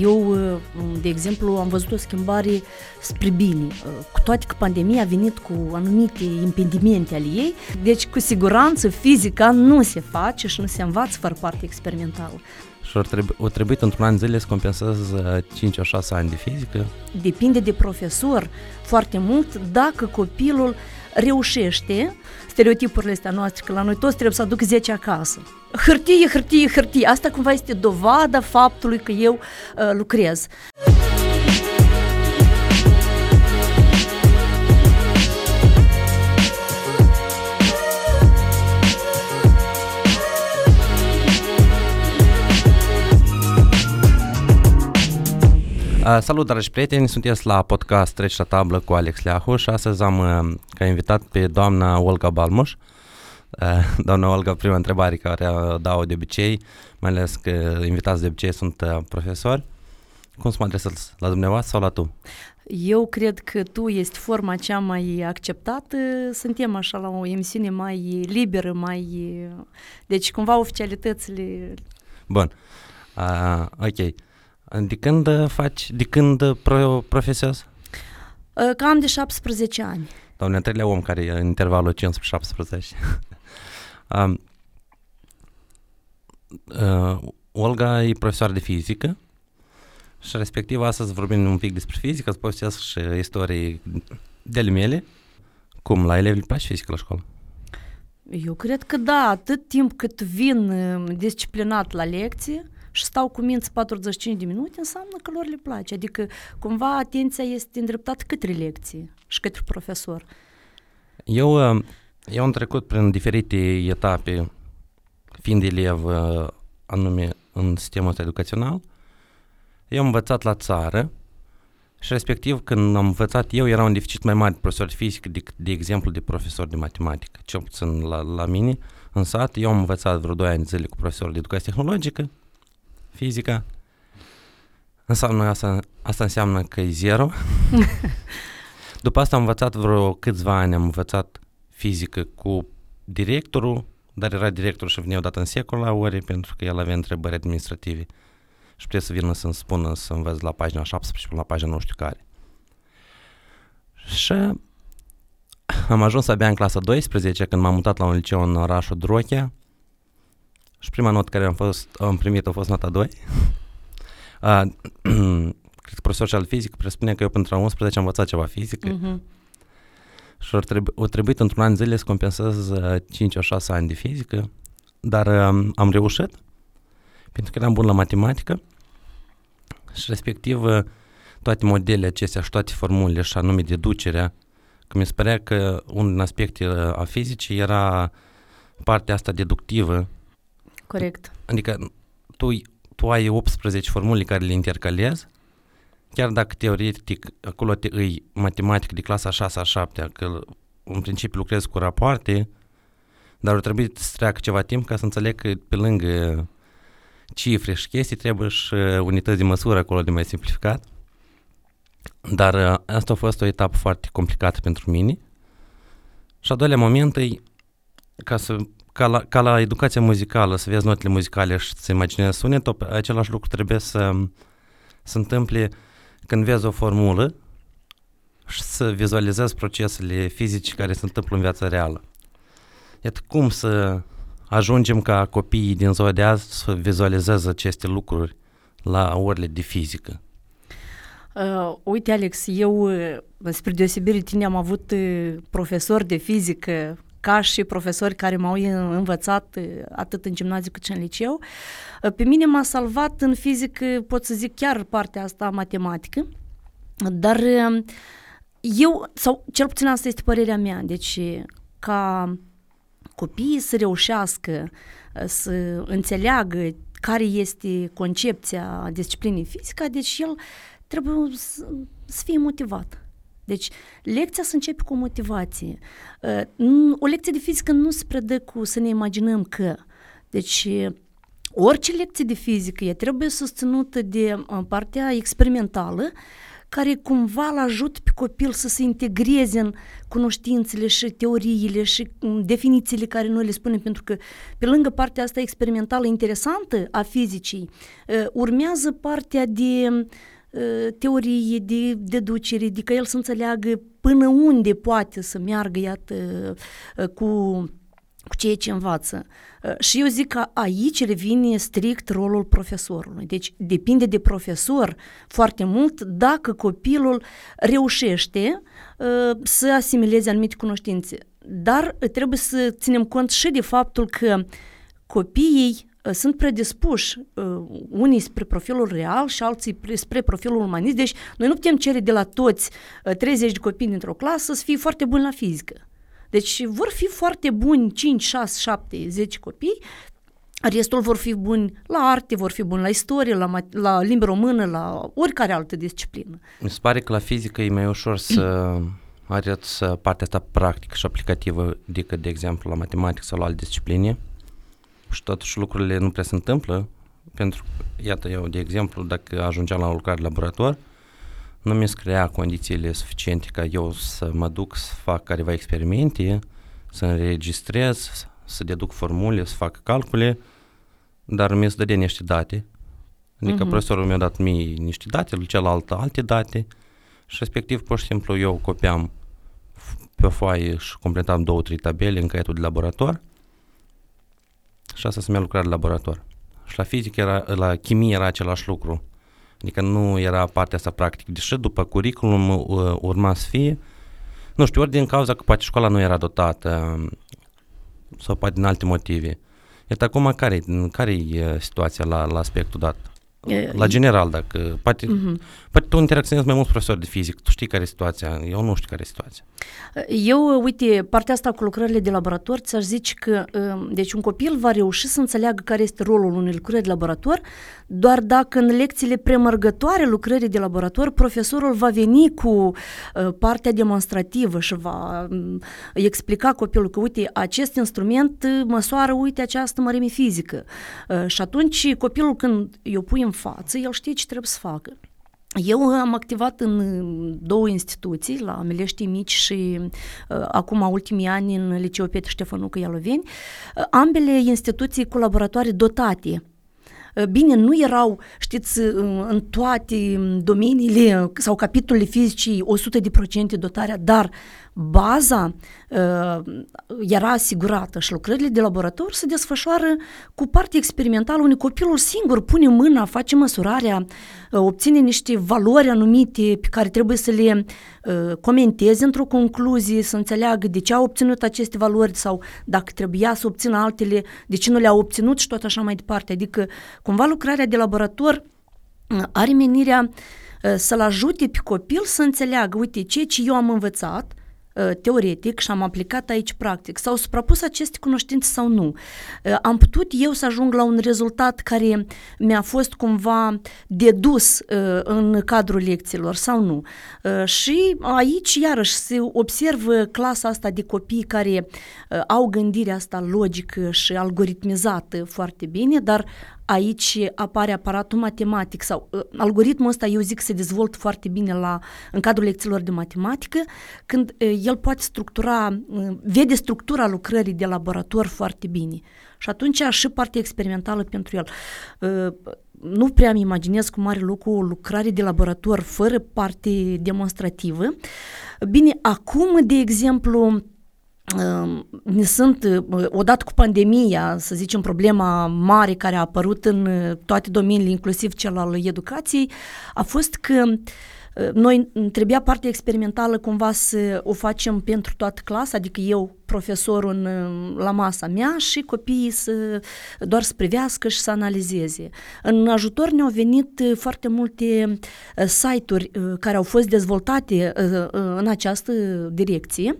Eu, de exemplu, am văzut o schimbare spre bine, cu toate că pandemia a venit cu anumite impedimente ale ei, deci cu siguranță fizica nu se face și nu se învață fără parte experimentală. Și ar trebui, o trebuit într-un an zile să compenseze 5 6 ani de fizică? Depinde de profesor foarte mult dacă copilul reușește stereotipurile astea noastre, că la noi toți trebuie să aduc 10 acasă. Hârtie, hârtie, hârtie. Asta cumva este dovada faptului că eu uh, lucrez. Uh, salut, dragi prieteni! Sunteți la podcast Treci la tablă cu Alex Leahu și astăzi am uh, ca invitat pe doamna Olga Balmuș. Uh, doamna Olga, prima întrebare care o dau de obicei, mai ales că invitați de obicei sunt uh, profesori. Cum să mă adresez la dumneavoastră sau la tu? Eu cred că tu ești forma cea mai acceptată. Suntem așa la o emisiune mai liberă, mai... Deci cumva oficialitățile... Bun. Uh, ok. De când uh, faci, de când uh, pro, profesezi? Uh, cam de 17 ani. Doamne, treilea om care e în intervalul 15-17. um, uh, Olga e profesor de fizică și respectiv astăzi vorbim un pic despre fizică, îți povestesc și istorii de ale mele. Cum, la elevi le place fizică la școală? Eu cred că da, atât timp cât vin disciplinat la lecție, și stau cu minți 45 de minute, înseamnă că lor le place. Adică, cumva, atenția este îndreptată către lecție și către profesor. Eu, uh, eu am trecut prin diferite etape, fiind elev uh, anume în sistemul ăsta educațional. Eu am învățat la țară și respectiv când am învățat eu era un deficit mai mare de profesor de fizică de, de exemplu de profesor de matematică, cel puțin la, la mine în sat. Eu am învățat vreo 2 ani de zile cu profesor de educație tehnologică, fizica. Înseamnă asta, asta înseamnă că e zero. După asta am învățat vreo câțiva ani, am învățat fizică cu directorul, dar era directorul și venea odată în secol la ore pentru că el avea întrebări administrative și putea să vină să-mi spună să învăț la pagina 17 până la pagina nu știu care. Și am ajuns abia în clasa 12 când m-am mutat la un liceu în orașul Drochea și prima notă care am, fost, am primit a fost nota 2. Uh, cred că profesor al fizic presupune că eu pentru a 11 am învățat ceva fizică. Uh-huh. Și au trebu- o trebuit într-un an zile să compensez uh, 5 6 ani de fizică, dar uh, am reușit pentru că eram bun la matematică și respectiv uh, toate modelele acestea și toate formulele și anume deducerea, că mi se părea că unul din aspecte uh, a fizicii era partea asta deductivă Corect. Adică tu, tu ai 18 formule care le intercalezi, chiar dacă teoretic acolo te îi matematică de clasa 6 7 că în principiu lucrezi cu rapoarte, dar ar trebui să treacă ceva timp ca să înțeleg că pe lângă cifre și chestii trebuie și unități de măsură acolo de mai simplificat. Dar uh, asta a fost o etapă foarte complicată pentru mine. Și a doilea moment e ca să ca la, ca la educația muzicală, să vezi notele muzicale și să imaginezi sunetul, același lucru trebuie să se întâmple când vezi o formulă și să vizualizezi procesele fizice care se întâmplă în viața reală. Iată cum să ajungem ca copiii din ziua de azi să vizualizeze aceste lucruri la orele de fizică. Uh, uite, Alex, eu, uh, spre deosebire tine, am avut uh, profesor de fizică ca și profesori care m-au învățat atât în gimnaziu cât și în liceu. Pe mine m-a salvat în fizică, pot să zic chiar partea asta matematică, dar eu, sau cel puțin asta este părerea mea, deci ca copiii să reușească să înțeleagă care este concepția disciplinei fizică, deci el trebuie să, să fie motivat. Deci, lecția să începe cu motivație. Uh, o lecție de fizică nu se predă cu să ne imaginăm că. Deci, orice lecție de fizică e trebuie susținută de uh, partea experimentală care cumva îl ajută pe copil să se integreze în cunoștințele și teoriile și mm, definițiile care noi le spunem, pentru că pe lângă partea asta experimentală interesantă a fizicii, uh, urmează partea de uh, teorie, de deducere, de că el să înțeleagă până unde poate să meargă, iată, cu cu ceea ce învață. Uh, și eu zic că aici revine strict rolul profesorului. Deci depinde de profesor foarte mult dacă copilul reușește uh, să asimileze anumite cunoștințe. Dar trebuie să ținem cont și de faptul că copiii uh, sunt predispuși unii spre profilul real și alții spre profilul umanist. Deci noi nu putem cere de la toți 30 de copii dintr-o clasă să fie foarte buni la fizică. Deci vor fi foarte buni 5, 6, 7, 10 copii, restul vor fi buni la arte, vor fi buni la istorie, la, la limbi română, la oricare altă disciplină. Mi se pare că la fizică e mai ușor să arăți partea asta practică și aplicativă decât, de exemplu, la matematică sau la alte discipline. Și totuși lucrurile nu prea se întâmplă, pentru că, iată, eu, de exemplu, dacă ajungeam la o lucrare laborator, nu mi-s crea condițiile suficiente ca eu să mă duc să fac careva experimente, să înregistrez, să deduc formule, să fac calcule, dar mi se dădea niște date. Adică uh-huh. profesorul mi-a dat mie niște date, celălalt alte date și respectiv pur și simplu eu copiam pe o foaie și completam două, trei tabele în caietul de laborator și asta se mi-a lucrat de laborator. Și la fizică era, la chimie era același lucru. Adică nu era partea asta practică, deși după curriculum uh, urma să fie, nu știu, ori din cauza că poate școala nu era dotată sau poate din alte motive. Iată acum care, care e situația la, la aspectul dat? La general, dacă poate, uh-huh. Poate tu interacționezi mai mulți profesori de fizic, tu știi care e situația, eu nu știu care e situația. Eu, uite, partea asta cu lucrările de laborator, ți-aș zice că, um, deci un copil va reuși să înțeleagă care este rolul unei lucrări de laborator, doar dacă în lecțiile premărgătoare lucrării de laborator, profesorul va veni cu uh, partea demonstrativă și va um, explica copilul că, uite, acest instrument uh, măsoară, uite, această mărime fizică. Uh, și atunci copilul când eu pui în față, el știe ce trebuie să facă. Eu am activat în două instituții, la Melești Mici și uh, acum ultimii ani în Liceul Petru Ștefănucă Ialoveni, uh, ambele instituții colaboratoare dotate. Uh, Bine, nu erau, știți, uh, în toate domeniile sau capitolele fizicii 100% dotarea, dar baza uh, era asigurată și lucrările de laborator se desfășoară cu parte experimentală unde copilul singur pune mâna, face măsurarea, uh, obține niște valori anumite pe care trebuie să le uh, comenteze într-o concluzie, să înțeleagă de ce a obținut aceste valori sau dacă trebuia să obțină altele, de ce nu le-a obținut și tot așa mai departe. Adică cumva lucrarea de laborator uh, are menirea uh, să-l ajute pe copil să înțeleagă, uite, ce ce eu am învățat, Uh, teoretic și am aplicat aici practic. S-au suprapus aceste cunoștințe sau nu? Uh, am putut eu să ajung la un rezultat care mi-a fost cumva dedus uh, în cadrul lecțiilor sau nu? Și aici iarăși se observă clasa asta de copii care au gândirea asta logică și algoritmizată foarte bine, dar aici apare aparatul matematic sau uh, algoritmul ăsta eu zic se dezvoltă foarte bine la, în cadrul lecțiilor de matematică când uh, el poate structura, uh, vede structura lucrării de laborator foarte bine și atunci și partea experimentală pentru el. Uh, nu prea îmi imaginez cum are loc o lucrare de laborator fără parte demonstrativă. Bine, acum, de exemplu, ne sunt, odată cu pandemia, să zicem, problema mare care a apărut în toate domeniile, inclusiv cel al educației, a fost că uh, noi trebuia partea experimentală cumva să o facem pentru toată clasa, adică eu, profesorul în, la masa mea și copiii să doar să privească și să analizeze. În ajutor ne-au venit foarte multe site-uri care au fost dezvoltate în această direcție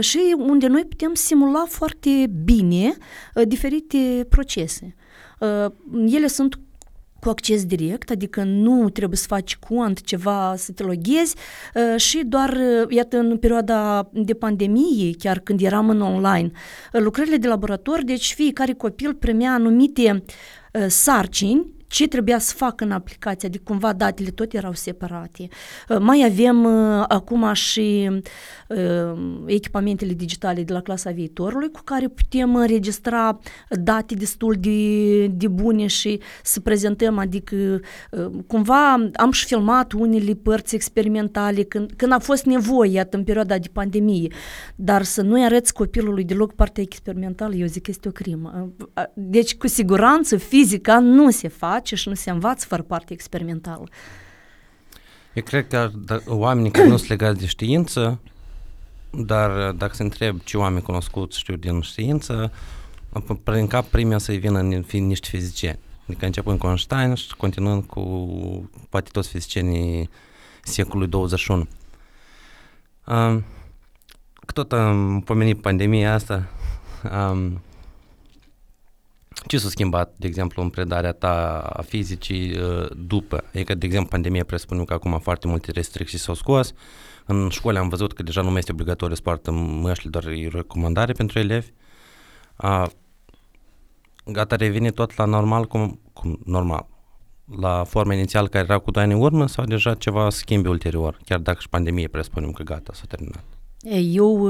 și unde noi putem simula foarte bine diferite procese. Ele sunt cu acces direct, adică nu trebuie să faci cont ceva, să te loghezi uh, și doar, uh, iată, în perioada de pandemie, chiar când eram în online, uh, lucrările de laborator, deci fiecare copil primea anumite sarcini ce trebuia să facă în aplicație, adică cumva datele tot erau separate. Uh, mai avem uh, acum și uh, echipamentele digitale de la clasa viitorului cu care putem înregistra date destul de, de bune și să prezentăm, adică cumva am și filmat unele părți experimentale când, când a fost nevoie, iată, în perioada de pandemie, dar să nu-i arăți copilului deloc partea experimentală, eu zic că este o crimă. Deci, cu siguranță, fizica nu se face și nu se învață fără parte experimentală. Eu cred că da, oamenii care nu sunt legați de știință, dar dacă se întreb ce oameni cunoscuți știu din știință, prin cap primii să-i vină fi niște fizicieni. Adică începând cu Einstein și continuând cu poate toți fizicienii secolului 21. Um, tot am pomenit pandemia asta, um, ce s-a schimbat, de exemplu, în predarea ta a fizicii uh, după? Adică, de exemplu, pandemia presupune că acum foarte multe restricții s-au scos. În școli am văzut că deja nu mai este obligatoriu să poartă mășli, doar e recomandare pentru elevi. A, gata, revine tot la normal, cum, cum normal, la forma inițială care era cu 2 ani în urmă sau deja ceva schimbi ulterior, chiar dacă și pandemie presupunem că gata, s-a terminat? Eu,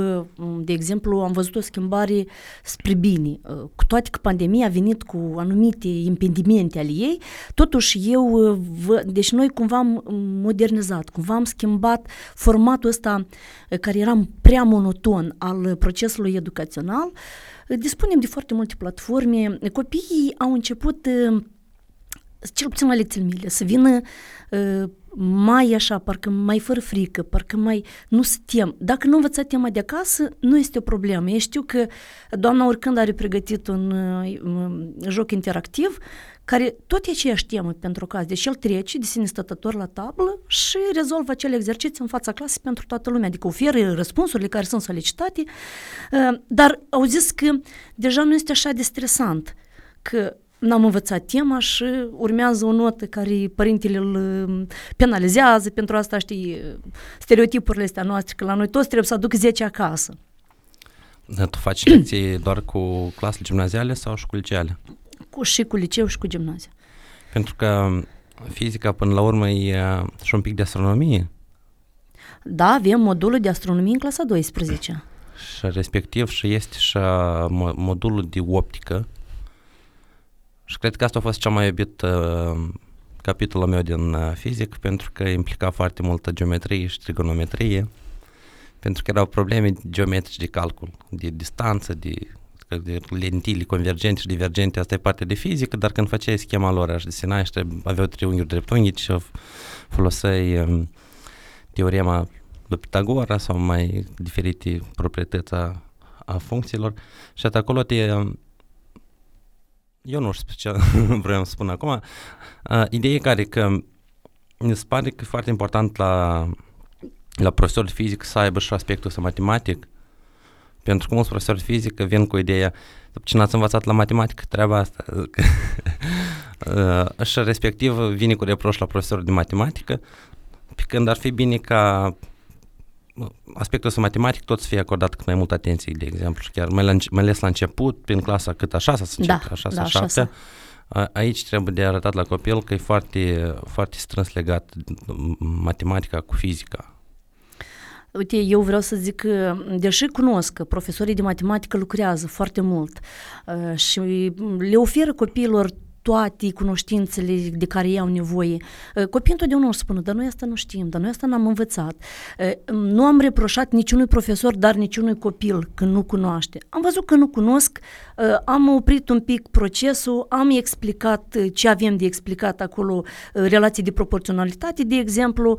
de exemplu, am văzut o schimbare spre bine. Cu toate că pandemia a venit cu anumite impedimente ale ei, totuși eu, deci noi cumva am modernizat, cumva am schimbat formatul ăsta care era prea monoton al procesului educațional. Dispunem de foarte multe platforme. Copiii au început cel puțin la lecțiile mele, să vină uh, mai așa, parcă mai fără frică, parcă mai nu se tem. Dacă nu învăța tema de acasă, nu este o problemă. Eu știu că doamna oricând are pregătit un uh, joc interactiv care tot e aceeași temă pentru caz. Deci el trece de sine stătător la tablă și rezolvă acel exercițiu în fața clasei pentru toată lumea, adică oferă răspunsurile care sunt solicitate, uh, dar au zis că deja nu este așa de stresant, că n-am învățat tema și urmează o notă care părintele îl um, penalizează pentru asta, știi, stereotipurile astea noastre, că la noi toți trebuie să aduc 10 acasă. Da, tu faci lecții doar cu clasele gimnaziale sau și cu liceale? Cu, și cu liceu și cu gimnaziu. Pentru că fizica până la urmă e și un pic de astronomie. Da, avem modulul de astronomie în clasa 12. Și respectiv și este și modulul de optică, și cred că asta a fost cea mai iubit uh, capitolul meu din uh, fizic, pentru că implica foarte multă geometrie și trigonometrie, pentru că erau probleme geometrice de calcul, de distanță, de, de lentili convergente și divergente, asta e parte de fizică, dar când făceai schema lor, aș desena și aveau triunghiuri dreptunghici și foloseai um, teorema lui Pitagora sau mai diferite proprietăți a, a funcțiilor. Și acolo te eu nu știu ce vreau să spun acum. Uh, ideea e care că mi se pare că e foarte important la, la profesor de fizică să aibă și aspectul ăsta matematic, pentru că mulți profesori de fizică vin cu ideea după ce n-ați învățat la matematică treaba asta. uh, și respectiv vine cu reproș la profesorul de matematică, pe când ar fi bine ca aspectul ăsta matematic tot să fie acordat cât mai mult atenție, de exemplu, chiar mai, la, mai ales la început, prin clasa cât a șasea, să da, a șasea, da, șaptea, aici trebuie de arătat la copil că e foarte, foarte strâns legat matematica cu fizica. Uite, eu vreau să zic că, deși cunosc că profesorii de matematică lucrează foarte mult uh, și le oferă copiilor toate cunoștințele de care ei au nevoie. Uh, copiii întotdeauna o spună, dar noi asta nu știm, dar noi asta n-am învățat. Uh, nu am reproșat niciunui profesor, dar niciunui copil că nu cunoaște. Am văzut că nu cunosc, uh, am oprit un pic procesul, am explicat ce avem de explicat acolo, relații de proporționalitate, de exemplu,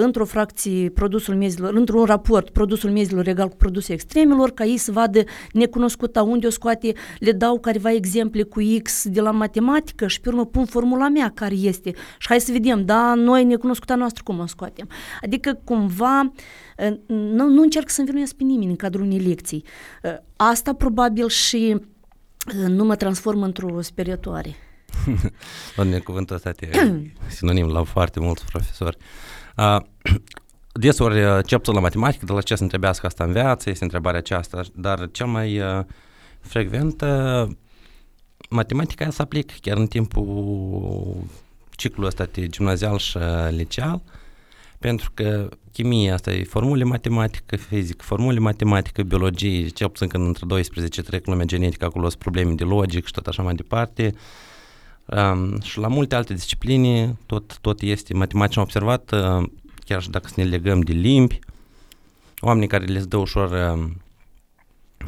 într-o fracție produsul miezilor, într-un raport produsul miezilor egal cu produsul extremilor, ca ei să vadă necunoscuta unde o scoate, le dau careva exemple cu X de la matematică, matematică și pe urmă pun formula mea care este și hai să vedem, da, noi necunoscuta noastră cum o scoatem. Adică cumva nu, nu încerc să învinuiesc pe nimeni în cadrul unei lecții. Asta probabil și nu mă transform într-o sperietoare. Doamne, cuvântul ăsta e sinonim la foarte mulți profesori. Uh, desori ce la matematică, de la ce să întrebească asta în viață, este întrebarea aceasta, dar cel mai uh, frecvent uh, matematica aia se aplică chiar în timpul ciclului ăsta de gimnazial și liceal, pentru că chimia asta e formule matematică, fizică, formule matematică, biologie, cel puțin când între 12 trec lumea genetică, acolo sunt probleme de logic și tot așa mai departe. Um, și la multe alte discipline tot, tot este matematică. Am observat, uh, chiar și dacă să ne legăm de limbi, oamenii care le dă ușor uh,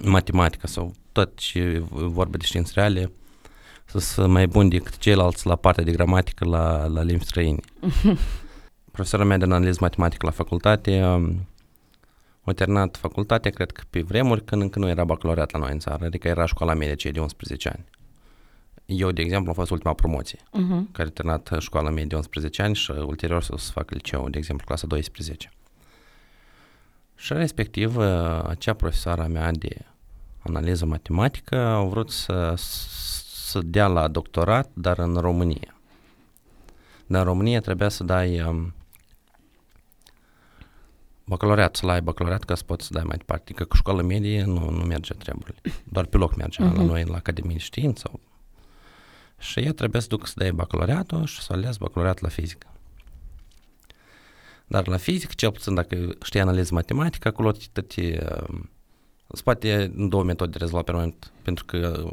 matematica sau tot ce vorbe de științe reale, sunt mai buni decât ceilalți la partea de gramatică la, la limbi străine. Profesorul mea de analiză matematică la facultate um, a terminat facultatea, cred că pe vremuri, când încă nu era bacalaureat la noi în țară, adică era școala medie cei de 11 ani. Eu, de exemplu, am fost ultima promoție, uh-huh. care a terminat școala medie de 11 ani și ulterior să, să fac liceu, de exemplu, clasa 12. Și respectiv, uh, acea profesoara mea de analiză matematică a vrut să, să dea la doctorat, dar în România. Dar în România trebuia să dai um, bacalaureat, să ai bacalaureat ca să poți să dai mai departe. Că cu școală medie nu, nu merge treburile. Doar pe loc merge uh-huh. la mhm. noi, la Academie de Știință. Și ea trebuie să duc să dai bacalaureatul și să ales bacalaureat la fizică. Dar la fizică, cel puțin dacă știi analiză matematică, acolo te, te, spate în două metode de rezolvat permanent, pentru că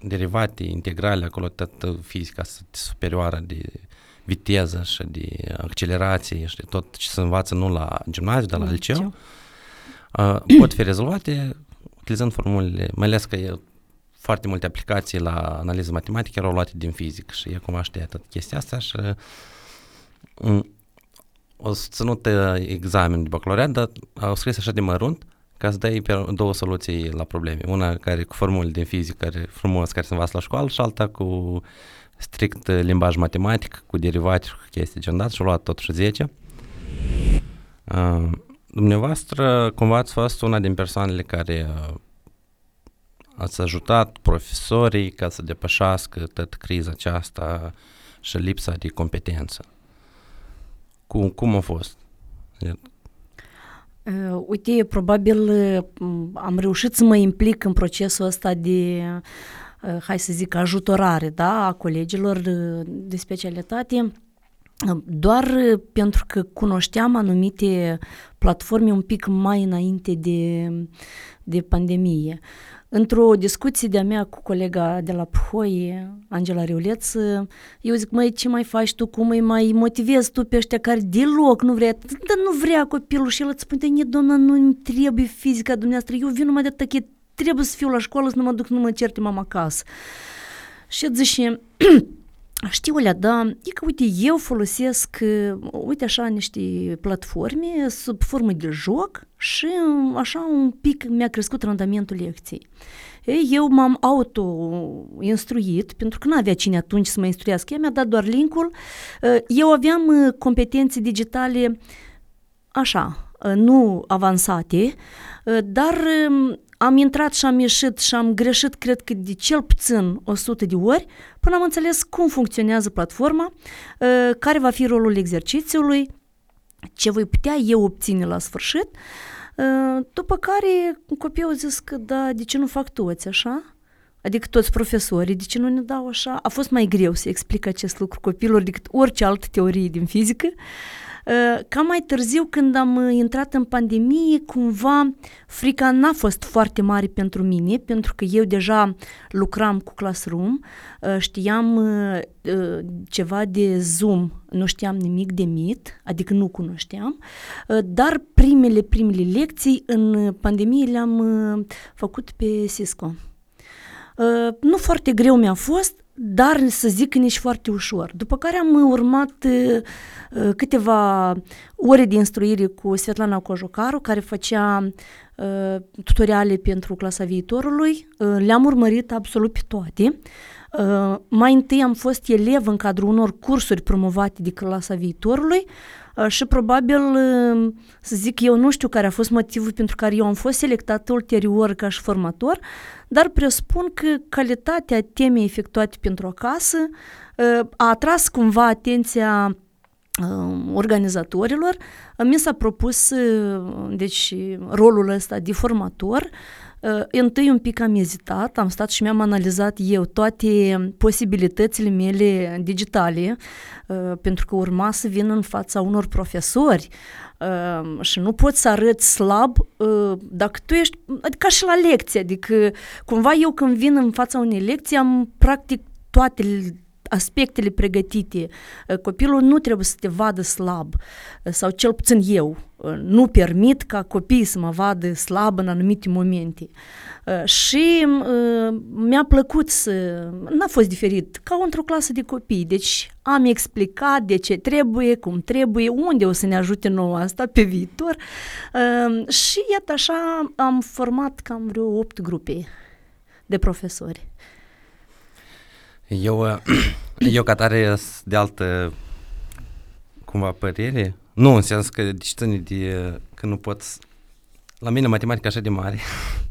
derivate, integrale, acolo tot fizica superioară de viteză și de accelerație și de tot ce se învață nu la gimnaziu, dar la liceu, uh, pot fi rezolvate utilizând formulele, mai ales că e foarte multe aplicații la analiză matematică erau luate din fizică și acum știa tot chestia asta și um, o ținut examen de bacalaureat, dar au scris așa de mărunt ca să dai două soluții la probleme. Una care cu formule din fizică, care frumos, care se învață la școală și alta cu strict limbaj matematic, cu derivate și cu chestii gen dat și luat totuși 10. Uh, dumneavoastră cumva ați fost una din persoanele care uh, ați ajutat profesorii ca să depășească tot criza aceasta și lipsa de competență. Cum, cum a fost? Uh, uite, probabil uh, am reușit să mă implic în procesul ăsta de, uh, hai să zic, ajutorare da, a colegilor de specialitate doar pentru că cunoșteam anumite platforme un pic mai înainte de, de pandemie. Într-o discuție de-a mea cu colega de la Phoi, Angela Riuleț, eu zic, măi, ce mai faci tu, cum îi mai motivezi tu pe ăștia care deloc nu vrea, dar nu vrea copilul și el îți spune, nie, doamna, nu trebuie fizica dumneavoastră, eu vin numai de atât, trebuie să fiu la școală, să nu mă duc, nu mă certe mama acasă. Și zice, Știu, Olea, da, e că, uite, eu folosesc, uite așa, niște platforme sub formă de joc și așa un pic mi-a crescut randamentul lecției. Ei, eu m-am auto-instruit, pentru că nu avea cine atunci să mă instruiască, ea mi-a dat doar linkul. Eu aveam competențe digitale așa, nu avansate, dar am intrat și am ieșit și am greșit, cred că de cel puțin 100 de ori, până am înțeles cum funcționează platforma, ă, care va fi rolul exercițiului, ce voi putea eu obține la sfârșit, ă, după care copiii au zis că da, de ce nu fac toți așa? Adică toți profesorii, de ce nu ne dau așa? A fost mai greu să explic acest lucru copilor decât orice altă teorie din fizică. Uh, Ă, cam mai târziu, când am ă, intrat în pandemie, cumva frica n-a fost foarte mare pentru mine, pentru că eu deja lucram cu Classroom, ă, știam ceva de Zoom, nu știam nimic de Meet, adică nu cunoșteam, dar primele, primele lecții în pandemie le-am făcut pe Cisco. Nu foarte greu mi-a fost, dar să zic că nici foarte ușor. După care am urmat uh, câteva ore de instruire cu Svetlana Cojocaru, care făcea uh, tutoriale pentru clasa viitorului. Uh, le-am urmărit absolut pe toate. Uh, mai întâi am fost elev în cadrul unor cursuri promovate de clasa viitorului uh, și probabil, uh, să zic, eu nu știu care a fost motivul pentru care eu am fost selectat ulterior ca și formator, dar presupun că calitatea temei efectuate pentru acasă a atras cumva atenția organizatorilor. Mi s-a propus, deci, rolul ăsta de formator Uh, întâi un pic am ezitat, am stat și mi-am analizat eu toate posibilitățile mele digitale, uh, pentru că urma să vin în fața unor profesori uh, și nu poți să arăți slab dacă tu ești, adică ca și la lecție, adică cumva eu când vin în fața unei lecții am practic toate aspectele pregătite. Copilul nu trebuie să te vadă slab, sau cel puțin eu nu permit ca copiii să mă vadă slab în anumite momente. Și mi-a plăcut să... N-a fost diferit, ca într-o clasă de copii. Deci am explicat de ce trebuie, cum trebuie, unde o să ne ajute nouă asta pe viitor. Și iată așa am format cam vreo opt grupe de profesori. Eu, eu ca tare de altă cumva părere, nu în sens că deci de că nu pot la mine matematica așa de mare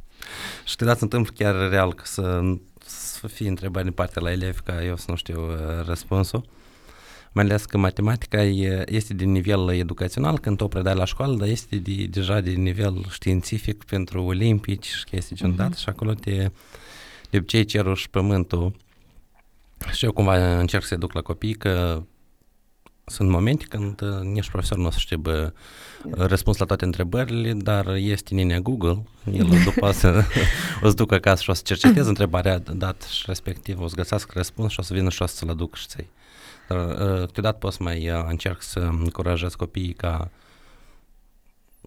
și câteodată se întâmplă chiar real că să, să fie întrebări din partea la elevi ca eu să nu știu uh, răspunsul. Mai ales că matematica e, este de nivel educațional când o predai la școală, dar este de, deja de nivel științific pentru olimpici și chestii genul uh-huh. și acolo te, de obicei cerul și pământul și eu cumva încerc să duc la copii că sunt momente când uh, nici profesor nu o să știe bă, răspuns la toate întrebările, dar este ninea Google, el după să o să ducă acasă și o să cerceteze întrebarea dat și respectiv o să găsească răspuns și o să vină și o să-l aduc și ți Dar uh, câteodată pot să mai uh, încerc să încurajez copiii ca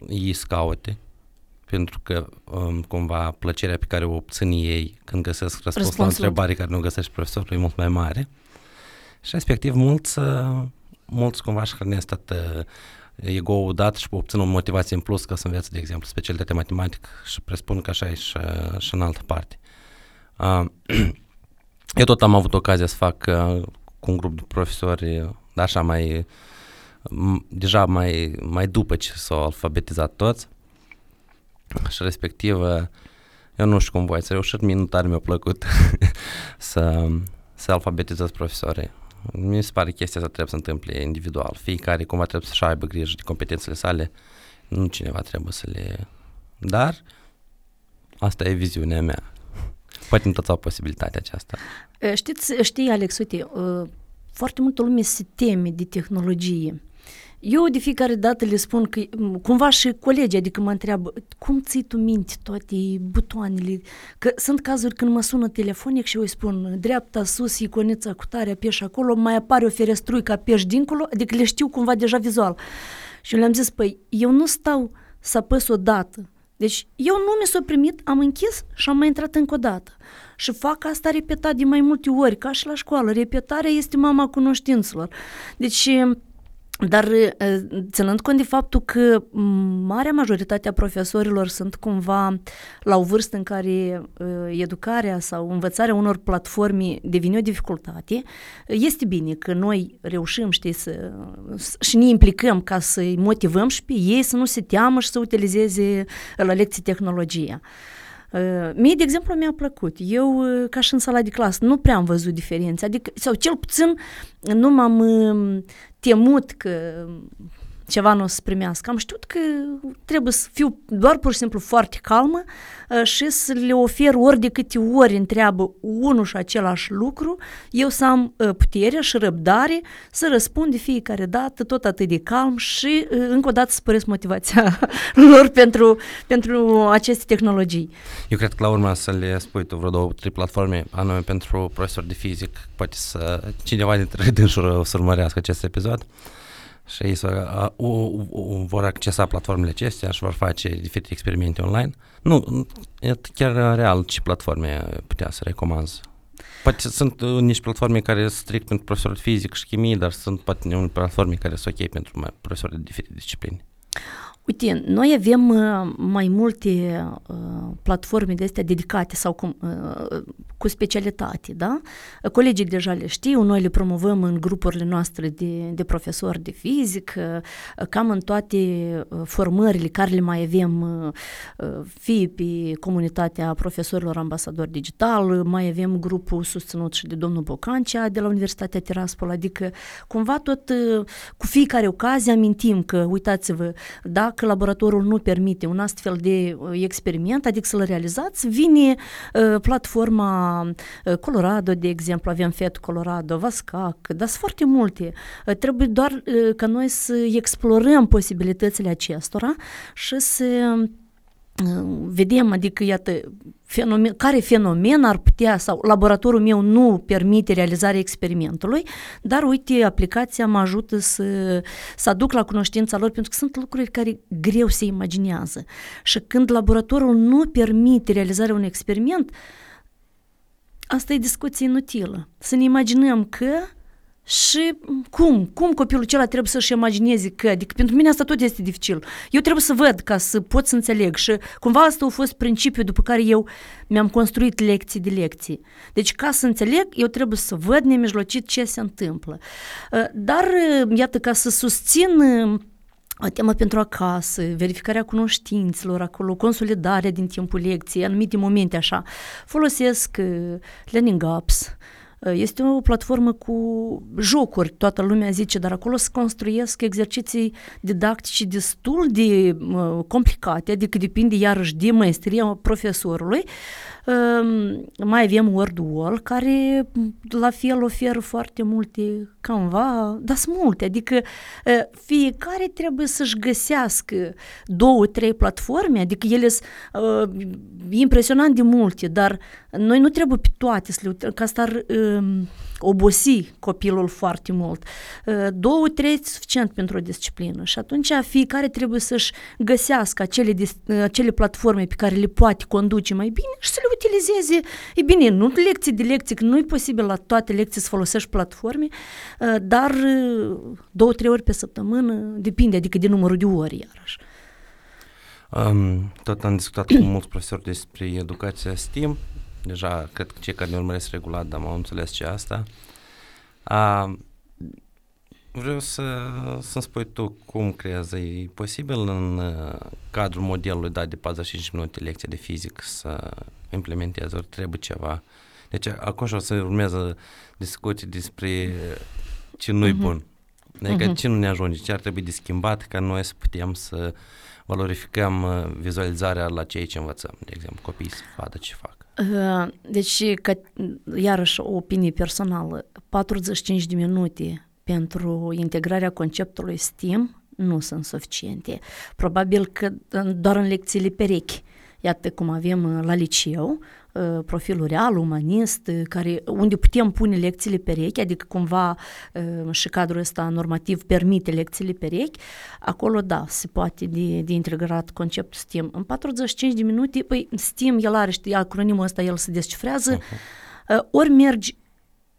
ei să caute, pentru că um, cumva plăcerea pe care o obțin ei când găsesc răspuns Răspunsul. la întrebare care nu găsești profesorul e mult mai mare. Și respectiv mulți, uh, mulți cumva își hrănesc tot uh, ego-ul dat și obțin o motivație în plus ca să învețe, de exemplu, specialitate matematică și presupun că așa e și, uh, și în altă parte. Uh, eu tot am avut ocazia să fac uh, cu un grup de profesori, dar așa mai, deja mai, mai după ce s-au alfabetizat toți, și respectiv eu nu știu cum voi să reușit, mie nu tare mi-a plăcut să, să alfabetizez profesorii. Mi se pare chestia asta trebuie să întâmple individual. Fiecare cumva trebuie să-și aibă grijă de competențele sale, nu cineva trebuie să le... Dar asta e viziunea mea. Poate nu toți au posibilitatea aceasta. Știți, știi, Alex, uite, foarte multă lume se teme de tehnologie eu de fiecare dată le spun că cumva și colegii, adică mă întreabă cum ții tu minte toate butoanele? Că sunt cazuri când mă sună telefonic și eu îi spun dreapta, sus, iconița cu tare, apeși acolo, mai apare o ferestruică, apeși dincolo, adică le știu cumva deja vizual. Și le-am zis, păi eu nu stau să apăs o dată, deci eu nu mi s-a primit, am închis și am mai intrat încă o dată. Și fac asta repetat de mai multe ori, ca și la școală. Repetarea este mama cunoștințelor. Deci dar ținând cont de faptul că marea majoritate a profesorilor sunt cumva la o vârstă în care educarea sau învățarea unor platforme devine o dificultate, este bine că noi reușim, știi, să, și ne implicăm ca să-i motivăm și pe ei să nu se teamă și să utilizeze la lecții tehnologia. Mie, de exemplu, mi-a plăcut. Eu, ca și în sala de clasă, nu prea am văzut diferențe. Adică, sau cel puțin nu m-am temut că ceva nu o să primească. Am știut că trebuie să fiu doar pur și simplu foarte calmă uh, și să le ofer ori de câte ori întreabă unul și același lucru, eu să am uh, puterea și răbdare să răspund de fiecare dată tot atât de calm și uh, încă o dată să păresc motivația lor pentru, pentru aceste tehnologii. Eu cred că la urmă să le spui tu vreo două, trei platforme anume pentru profesori de fizic, poate să cineva dintre dânșuri o să urmărească acest episod și ei să, uh, uh, vor accesa platformele acestea și vor face diferite experimente online. Nu, e chiar real ce platforme putea să recomand. Poate sunt niște platforme care sunt strict pentru profesori de fizic și chimie, dar sunt poate platforme care sunt ok pentru profesori de diferite discipline. Uite, noi avem uh, mai multe uh, platforme de astea dedicate sau cu, uh, cu specialitate, da? Colegii deja le știu, noi le promovăm în grupurile noastre de, de profesori de fizică, cam în toate formările care le mai avem, fie pe comunitatea profesorilor ambasadori digital, mai avem grupul susținut și de domnul Bocancea de la Universitatea Tiraspol, adică cumva tot cu fiecare ocazie amintim că, uitați-vă, dacă dacă laboratorul nu permite un astfel de experiment, adică să-l realizați, vine platforma Colorado, de exemplu, avem FET Colorado, Vascac, dar sunt foarte multe. Trebuie doar ca noi să explorăm posibilitățile acestora și să vedem, adică, iată, fenomen, care fenomen ar putea, sau laboratorul meu nu permite realizarea experimentului, dar uite, aplicația mă ajută să, să aduc la cunoștința lor, pentru că sunt lucruri care greu se imaginează. Și când laboratorul nu permite realizarea unui experiment, asta e discuție inutilă. Să ne imaginăm că și cum? Cum copilul acela trebuie să-și imagineze că? Adică pentru mine asta tot este dificil. Eu trebuie să văd ca să pot să înțeleg și cumva asta a fost principiul după care eu mi-am construit lecții de lecții. Deci ca să înțeleg, eu trebuie să văd nemijlocit ce se întâmplă. Uh, dar, uh, iată, ca să susțin uh, o temă pentru acasă, verificarea cunoștințelor acolo, consolidarea din timpul lecției, anumite momente așa. Folosesc Learning Apps, este o platformă cu jocuri, toată lumea zice, dar acolo se construiesc exerciții didactice destul de uh, complicate, adică depinde iarăși de maestria profesorului. Uh, mai avem WordWall, care la fel oferă foarte multe Canva, dar sunt multe, adică uh, fiecare trebuie să-și găsească două, trei platforme, adică ele sunt uh, impresionant de multe, dar noi nu trebuie pe toate să le uităm, că asta ar uh, obosi copilul foarte mult. Uh, două, trei suficient pentru o disciplină și atunci fiecare trebuie să-și găsească acele, acele platforme pe care le poate conduce mai bine și să le utilizeze. E bine, nu lecții de lecții, că nu e posibil la toate lecții să folosești platforme, uh, dar uh, două, trei ori pe săptămână, depinde, adică de numărul de ori iarăși. Um, tot am discutat cu mulți profesori despre educația STEAM deja cred că cei care ne urmăresc regulat, dar m-au înțeles ce asta. A, vreau să, să-mi spui tu cum crezi, e posibil în uh, cadrul modelului dat de 45 minute lecție de fizic să implementezi, ori trebuie ceva. Deci acum și o să urmează discuții despre ce nu-i uh-huh. bun. Adică uh-huh. ce nu ne ajunge, ce ar trebui de schimbat ca noi să putem să valorificăm uh, vizualizarea la ceea ce învățăm, de exemplu, copiii să vadă ce fac. Deci, că, iarăși, o opinie personală, 45 de minute pentru integrarea conceptului STEAM nu sunt suficiente. Probabil că doar în lecțiile perechi, iată cum avem la liceu, Uh, profilul real, umanist, uh, care, unde putem pune lecțiile perechi, adică cumva uh, și cadrul ăsta normativ permite lecțiile perechi, acolo da, se poate de, de integrat conceptul STEAM. În 45 de minute, păi STEAM, el are, știi, acronimul ăsta, el se descifrează, uh-huh. ori mergi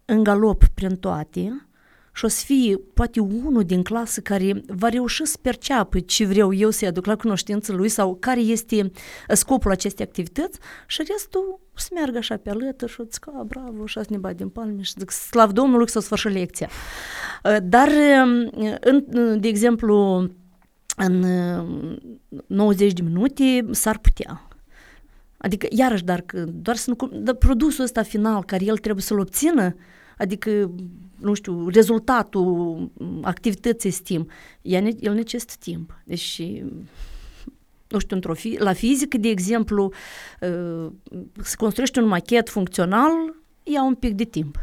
în galop prin toate, și o să fie poate unul din clasă care va reuși să perceapă ce vreau eu să-i aduc la cunoștință lui sau care este scopul acestei activități și restul să meargă așa pe alături și o zic, bravo, și să ne bat din palme și zic, slav Domnului că s-a sfârșit lecția. Dar, în, de exemplu, în 90 de minute s-ar putea. Adică, iarăși, dar, doar să nu, dar produsul ăsta final care el trebuie să-l obțină, adică nu știu, rezultatul activității STEAM, el necesită timp. Deci, nu știu, într-o fi, la fizică, de exemplu, uh, să construiești un machet funcțional, ia un pic de timp.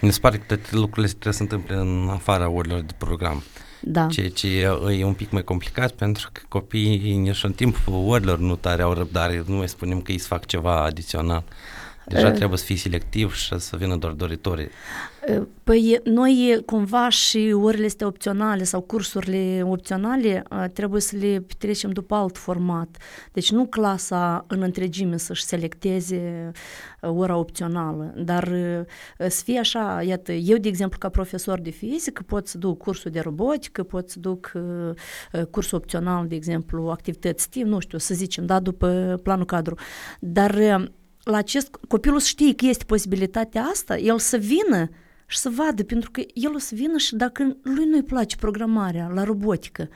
Mi se pare că toate lucrurile trebuie să se întâmple în afara orilor de program. Da. Ceea ce e un pic mai complicat pentru că copiii nici în timpul orilor nu tare au răbdare, nu mai spunem că ei să fac ceva adițional. Deja uh, trebuie să fii selectiv și să vină doar doritorii. Păi noi cumva și orele astea opționale sau cursurile opționale trebuie să le petrecem după alt format. Deci nu clasa în întregime să-și selecteze ora opțională, dar să fie așa, iată, eu de exemplu ca profesor de fizică pot să duc cursul de robotică, pot să duc cursul opțional, de exemplu, activități STEAM, nu știu, să zicem, da, după planul cadru. Dar la acest copilul știe că este posibilitatea asta, el să vină și să vadă, pentru că el o să vină și dacă lui nu-i place programarea la robotică,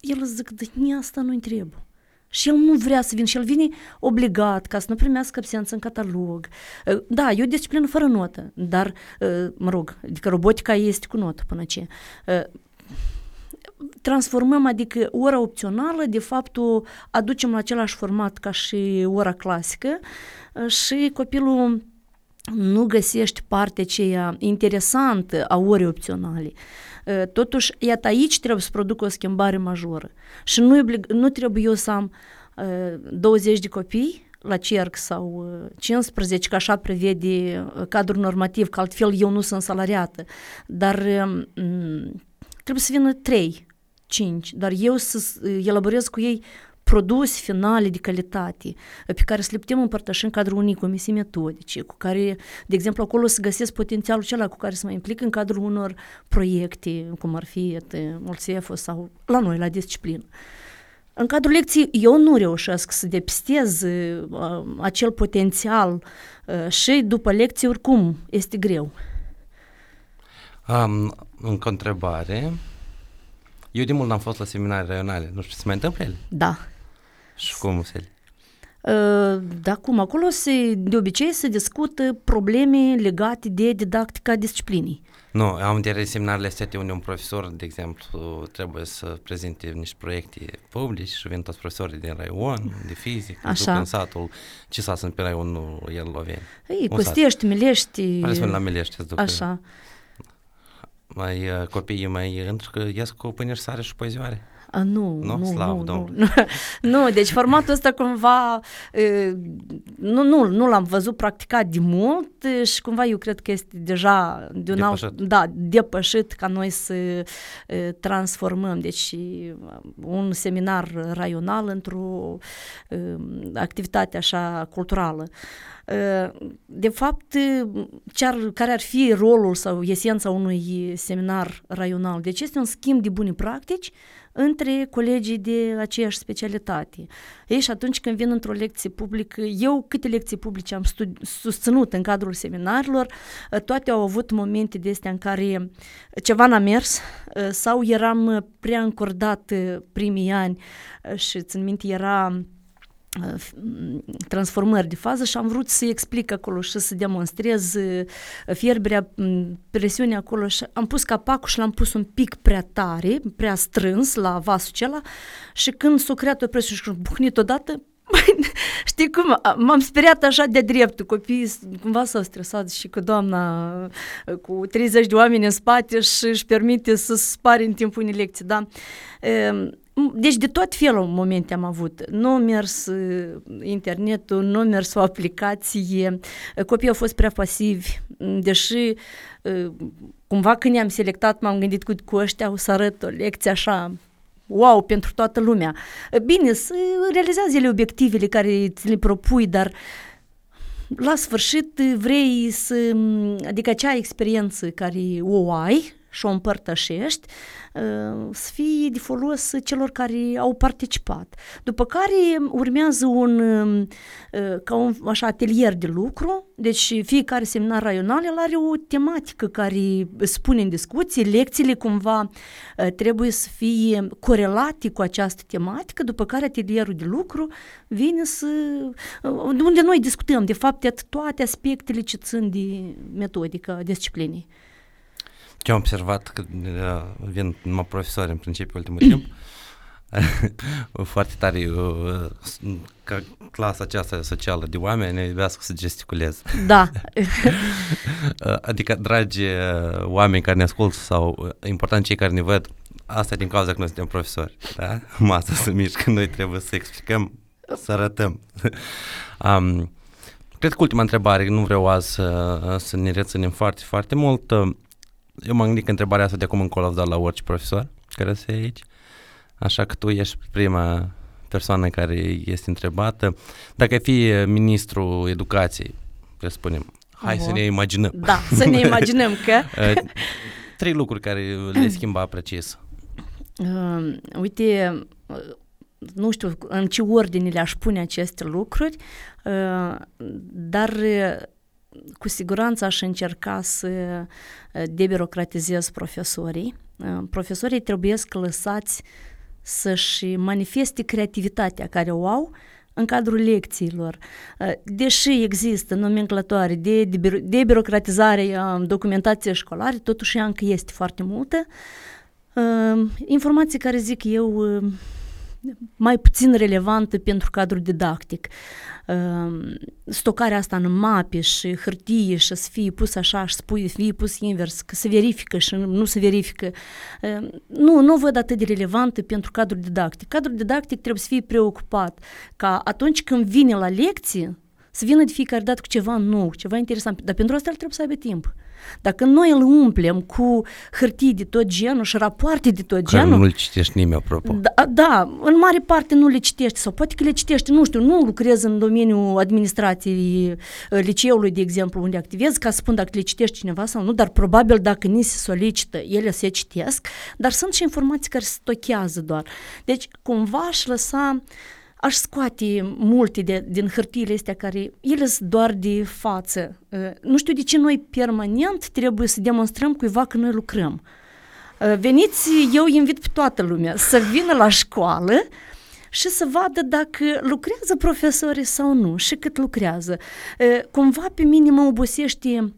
el o să zică, da, asta nu-i trebuie. Și el nu vrea să vină și el vine obligat ca să nu primească absență în catalog. Da, e o disciplină fără notă, dar, mă rog, adică robotica este cu notă până ce transformăm, adică ora opțională, de fapt, o aducem la același format ca și ora clasică uh, și copilul nu găsești partea aceea interesantă a orei opționale. Uh, totuși, iată, aici trebuie să produc o schimbare majoră. Și nu, nu trebuie eu să am 20 de copii la cerc sau 15, că așa prevede cadrul normativ, că altfel eu nu sunt salariată. Dar trebuie să vină 3, 5, dar eu să elaborez cu ei produse finale de calitate pe care să le putem împărtăși în cadrul unei comisii metodice, cu care, de exemplu, acolo să găsesc potențialul acela cu care să mă implic în cadrul unor proiecte, cum ar fi Mulțeful sau la noi, la disciplină. În cadrul lecției eu nu reușesc să depistez uh, acel potențial uh, și după lecție oricum este greu. Am încă o întrebare. Eu de mult n-am fost la seminarii raionale. Nu știu, se mai întâmplă ele? Da. Și cum se uh, da, cum? Acolo se, de obicei se discută probleme legate de didactica disciplinii. Nu, am întâlnit seminarele astea unde un profesor, de exemplu, trebuie să prezinte niște proiecte publici și vin toți profesorii din raion, de fizică, Așa. în satul, ce s-a sunt pe raionul el loveni. Ei, Costești, Milești. Ales la Milești, duc. Așa. Mai copiii mai într că ies cu pâine și sare și poezioare. A, nu, nu, nu, Slav, nu, nu. nu, deci formatul ăsta cumva nu, nu, nu l-am văzut practicat de mult și cumva eu cred că este deja de un alt, da, depășit ca noi să transformăm deci un seminar raional într-o activitate așa culturală. De fapt, ce-ar, care ar fi rolul sau esența unui seminar raional? Deci este un schimb de bune practici între colegii de aceeași specialitate. Ei, și atunci când vin într-o lecție publică, eu câte lecții publice am studi- susținut în cadrul seminarilor, toate au avut momente de astea în care ceva n-a mers sau eram prea încordat primii ani și țin minte era transformări de fază și am vrut să explic acolo și să demonstrez fierberea, presiunea acolo și am pus capacul și l-am pus un pic prea tare, prea strâns la vasul acela și când s-a creat o presiune și buhnit odată, știi cum, m-am speriat așa de drept, copiii cumva s-au stresat și cu doamna cu 30 de oameni în spate și își permite să spare în timpul unei lecții, da? Deci de tot felul momente am avut. Nu a mers uh, internetul, nu a mers o aplicație, copiii au fost prea pasivi, deși uh, cumva când i-am selectat m-am gândit cu, cu ăștia o să arăt o lecție așa wow, pentru toată lumea. Bine, să realizează ele obiectivele care ți le propui, dar la sfârșit vrei să, adică acea experiență care o ai și o împărtășești, uh, să fie de folos celor care au participat. După care urmează un, uh, ca un așa, atelier de lucru, deci fiecare seminar raional el are o tematică care spune în discuție, lecțiile cumva uh, trebuie să fie corelate cu această tematică, după care atelierul de lucru vine să... unde noi discutăm, de fapt, toate aspectele ce țin de metodică disciplinii. Ce am observat că uh, vin numai profesori în principiu ultimul timp, foarte tare uh, ca clasa aceasta socială de oameni ne iubească să gesticulez. Da. adică, dragi uh, oameni care ne ascultă sau important cei care ne văd, asta din cauza că noi suntem profesori, da? Masa să mișcă, noi trebuie să explicăm, să arătăm. um, cred că ultima întrebare, nu vreau azi să, să ne reținem foarte, foarte mult, eu m-am gândit că întrebarea asta de acum încolo dat la orice profesor care se aici, așa că tu ești prima persoană care este întrebată. Dacă ai fi ministrul educației, spunem, hai uh-huh. să ne imaginăm. Da, să ne imaginăm că... Trei lucruri care le schimba precis. Uh, uite, nu știu în ce ordine le-aș pune aceste lucruri, uh, dar cu siguranță aș încerca să uh, debirocratizez profesorii. Uh, profesorii trebuie să lăsați să-și manifeste creativitatea care o au în cadrul lecțiilor. Uh, deși există nomenclatoare de, de birocratizare a documentației școlare, totuși ea încă este foarte multă. uh, informații care zic eu uh, mai puțin relevantă pentru cadrul didactic. Uh, stocarea asta în mape și hârtie și să fie pus așa și să fie pus invers, că se verifică și nu se verifică. Uh, nu, nu văd atât de relevantă pentru cadrul didactic. Cadrul didactic trebuie să fie preocupat ca atunci când vine la lecție, să vină de fiecare dată cu ceva nou, ceva interesant. Dar pentru asta el trebuie să aibă timp. Dacă noi îl umplem cu hârtii de tot genul și rapoarte de tot Care genul... nu-l citești nimeni, apropo. Da, da, în mare parte nu le citești sau poate că le citești, nu știu, nu lucrez în domeniul administrației uh, liceului, de exemplu, unde activez, ca să spun dacă le citești cineva sau nu, dar probabil dacă ni se solicită, ele se citesc, dar sunt și informații care se stochează doar. Deci, cumva aș lăsa aș scoate multe de, din hârtiile astea care ele sunt doar de față. Uh, nu știu de ce noi permanent trebuie să demonstrăm cuiva că noi lucrăm. Uh, veniți, eu invit pe toată lumea să vină la școală și să vadă dacă lucrează profesorii sau nu și cât lucrează. Uh, cumva pe mine mă obosește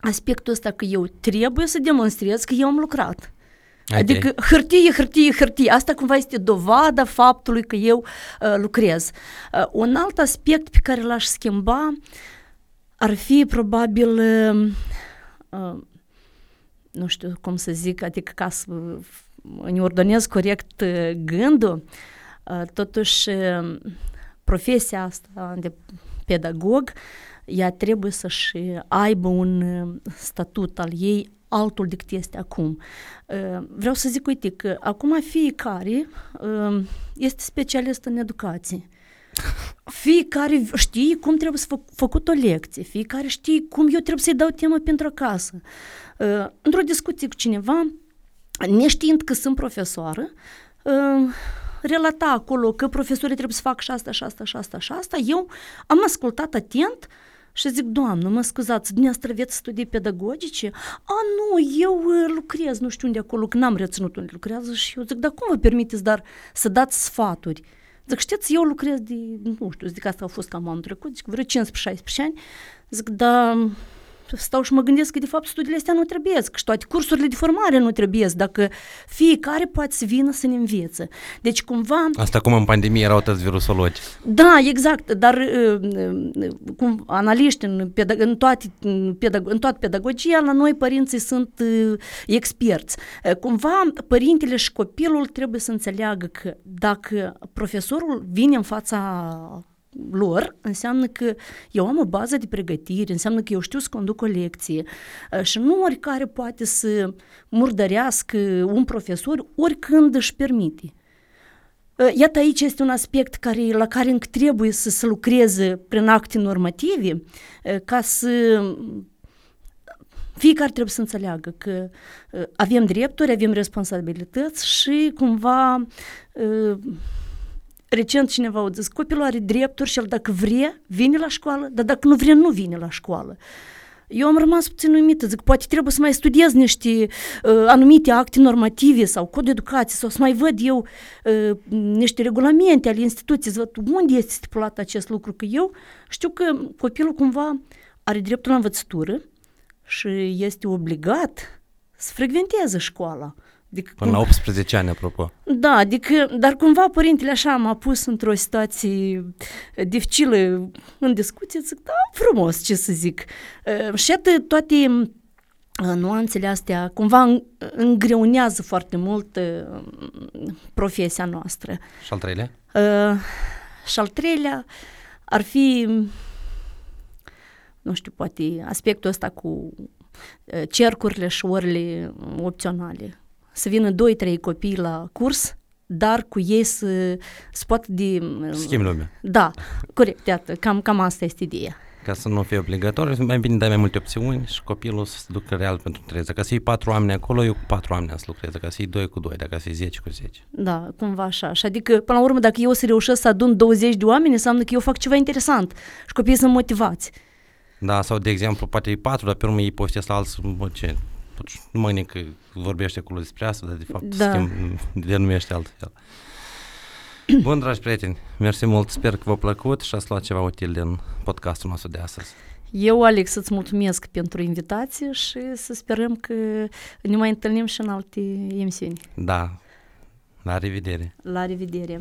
aspectul ăsta că eu trebuie să demonstrez că eu am lucrat. Okay. Adică hârtie, hârtie, hârtie. Asta cumva este dovada faptului că eu uh, lucrez. Uh, un alt aspect pe care l-aș schimba ar fi probabil, uh, uh, nu știu cum să zic, adică ca să îmi ordonez corect uh, gândul, uh, totuși uh, profesia asta de pedagog, ea trebuie să-și aibă un uh, statut al ei altul decât este acum. Uh, vreau să zic, uite, că acum fiecare uh, este specialist în educație. Fiecare știe cum trebuie să fă, făcut o lecție, fiecare știe cum eu trebuie să-i dau temă pentru acasă. Uh, într-o discuție cu cineva, neștiind că sunt profesoară, relata acolo că profesorii trebuie să facă și asta, și asta, și asta, și asta. Eu am ascultat atent și zic, doamnă, mă scuzați, dumneavoastră aveți studii pedagogice? A, nu, eu uh, lucrez, nu știu unde acolo, că n-am reținut unde lucrează și eu zic, dar cum vă permiteți dar să dați sfaturi? Zic, știți, eu lucrez de, nu știu, zic, asta a fost cam anul trecut, zic, vreo 15-16 ani, zic, da, stau și mă gândesc că de fapt studiile astea nu trebuie, că și toate cursurile de formare nu trebuie, dacă fiecare poate să vină să ne învețe. Deci cumva... Asta cum în pandemie erau toți virusologi. Da, exact, dar uh, uh, cum analiști în, pedag- în, toate, în, pedag- în toată pedagogia, la noi părinții sunt uh, experți. Cumva părintele și copilul trebuie să înțeleagă că dacă profesorul vine în fața lor, înseamnă că eu am o bază de pregătire, înseamnă că eu știu să conduc o lecție uh, și nu oricare poate să murdărească un profesor oricând își permite. Uh, iată aici este un aspect care, la care încă trebuie să se lucreze prin acte normative uh, ca să fiecare trebuie să înțeleagă că avem drepturi, avem responsabilități și cumva Recent cineva a zis, copilul are drepturi și el dacă vrea, vine la școală, dar dacă nu vrea, nu vine la școală. Eu am rămas puțin uimită, zic, poate trebuie să mai studiez niște uh, anumite acte normative sau cod de educație sau să mai văd eu uh, niște regulamente ale instituției, să văd unde este stipulat acest lucru, că eu știu că copilul cumva are dreptul la învățătură și este obligat să frecventeze școala. Adică Până cum... la 18 ani, apropo. Da, adică, dar cumva părintele așa m-a pus într-o situație dificilă în discuție, zic, da, frumos, ce să zic. Și atât toate nuanțele astea cumva îngreunează foarte mult profesia noastră. Și al treilea? Și al treilea ar fi, nu știu, poate aspectul ăsta cu cercurile și orele opționale să vină 2-3 copii la curs, dar cu ei să, să poată de... Schimb lumea. Da, corect, iată, cam, cam asta este ideea. Ca să nu fie obligatoriu, mai bine dai mai multe opțiuni și copilul să se ducă real pentru trei. Dacă să iei patru oameni acolo, eu cu patru oameni să lucrez. Dacă să iei doi cu doi, dacă să iei zece cu zece. Da, cumva așa. Și adică, până la urmă, dacă eu să reușesc să adun 20 de oameni, înseamnă că eu fac ceva interesant și copiii sunt motivați. Da, sau de exemplu, poate e patru, dar pe urmă ei povestesc la alții, bă, ce, nu mă că vorbește acolo despre asta, dar de fapt da. schimb, denumește altfel. Bun, dragi prieteni, mersi mult, sper că v-a plăcut și ați luat ceva util din podcastul nostru de astăzi. Eu, Alex, îți mulțumesc pentru invitație și să sperăm că ne mai întâlnim și în alte emisiuni. Da. La revedere. La revedere!